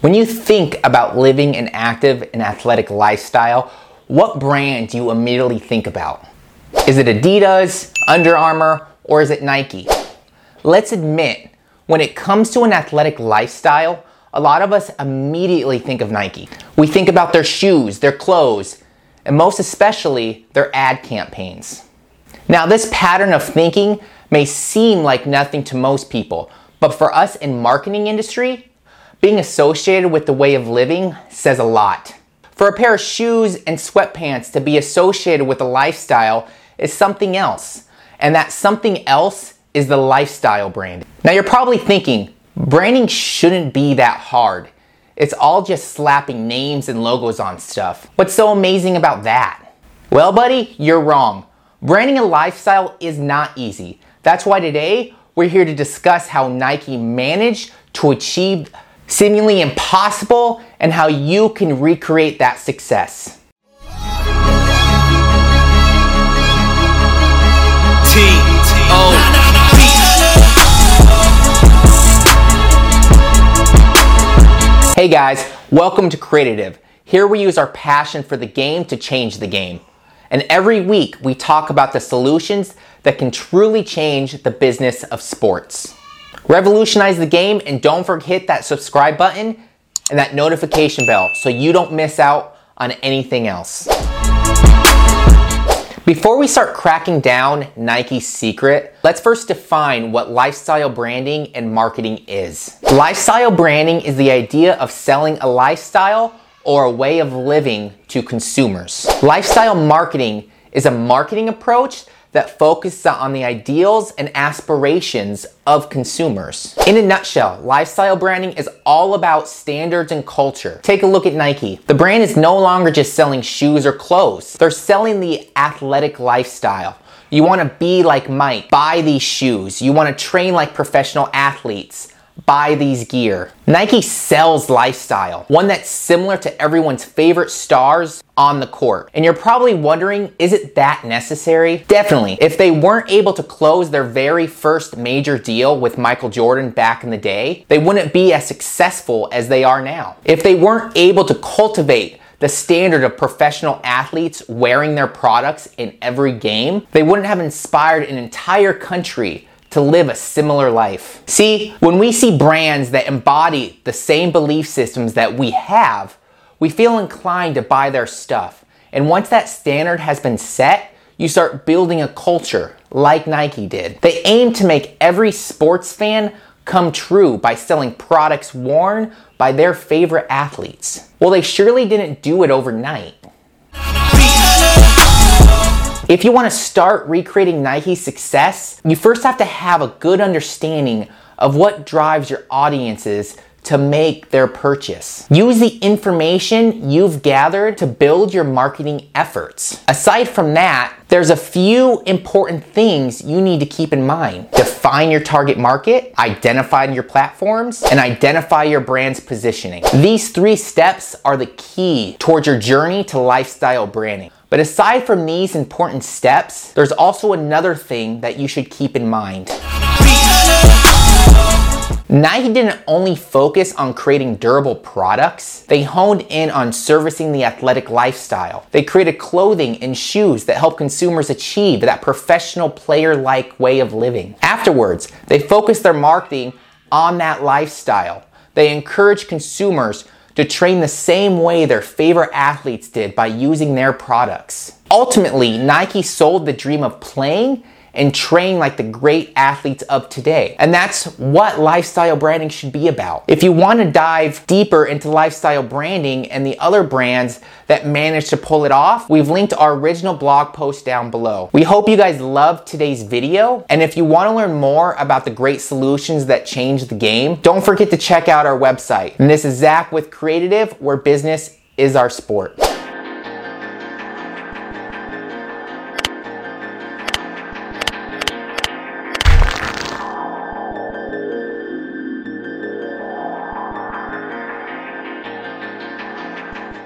When you think about living an active and athletic lifestyle, what brand do you immediately think about? Is it Adidas, Under Armour, or is it Nike? Let's admit, when it comes to an athletic lifestyle, a lot of us immediately think of Nike. We think about their shoes, their clothes, and most especially their ad campaigns. Now, this pattern of thinking may seem like nothing to most people, but for us in marketing industry, being associated with the way of living says a lot. For a pair of shoes and sweatpants to be associated with a lifestyle is something else, and that something else is the lifestyle brand. Now you're probably thinking, branding shouldn't be that hard. It's all just slapping names and logos on stuff. What's so amazing about that? Well, buddy, you're wrong. Branding a lifestyle is not easy. That's why today we're here to discuss how Nike managed to achieve seemingly impossible and how you can recreate that success. Hey guys, welcome to Creative. Here we use our passion for the game to change the game. And every week we talk about the solutions that can truly change the business of sports. Revolutionize the game and don't forget that subscribe button and that notification bell so you don't miss out on anything else. Before we start cracking down Nike's secret, let's first define what lifestyle branding and marketing is. Lifestyle branding is the idea of selling a lifestyle or a way of living to consumers. Lifestyle marketing is a marketing approach that focuses on the ideals and aspirations of consumers. In a nutshell, lifestyle branding is all about standards and culture. Take a look at Nike. The brand is no longer just selling shoes or clothes, they're selling the athletic lifestyle. You want to be like Mike, buy these shoes. You want to train like professional athletes buy these gear. Nike sells lifestyle, one that's similar to everyone's favorite stars on the court. And you're probably wondering, is it that necessary? Definitely. If they weren't able to close their very first major deal with Michael Jordan back in the day, they wouldn't be as successful as they are now. If they weren't able to cultivate the standard of professional athletes wearing their products in every game, they wouldn't have inspired an entire country to live a similar life. See, when we see brands that embody the same belief systems that we have, we feel inclined to buy their stuff. And once that standard has been set, you start building a culture like Nike did. They aim to make every sports fan come true by selling products worn by their favorite athletes. Well, they surely didn't do it overnight. If you want to start recreating Nike's success, you first have to have a good understanding of what drives your audiences to make their purchase. Use the information you've gathered to build your marketing efforts. Aside from that, there's a few important things you need to keep in mind. Define your target market, identify your platforms, and identify your brand's positioning. These three steps are the key towards your journey to lifestyle branding. But aside from these important steps, there's also another thing that you should keep in mind. Nike didn't only focus on creating durable products, they honed in on servicing the athletic lifestyle. They created clothing and shoes that help consumers achieve that professional player like way of living. Afterwards, they focused their marketing on that lifestyle. They encouraged consumers to train the same way their favorite athletes did by using their products. Ultimately, Nike sold the dream of playing and train like the great athletes of today. And that's what lifestyle branding should be about. If you want to dive deeper into lifestyle branding and the other brands that manage to pull it off, we've linked our original blog post down below. We hope you guys loved today's video. And if you want to learn more about the great solutions that change the game, don't forget to check out our website. And this is Zach with Creative, where business is our sport.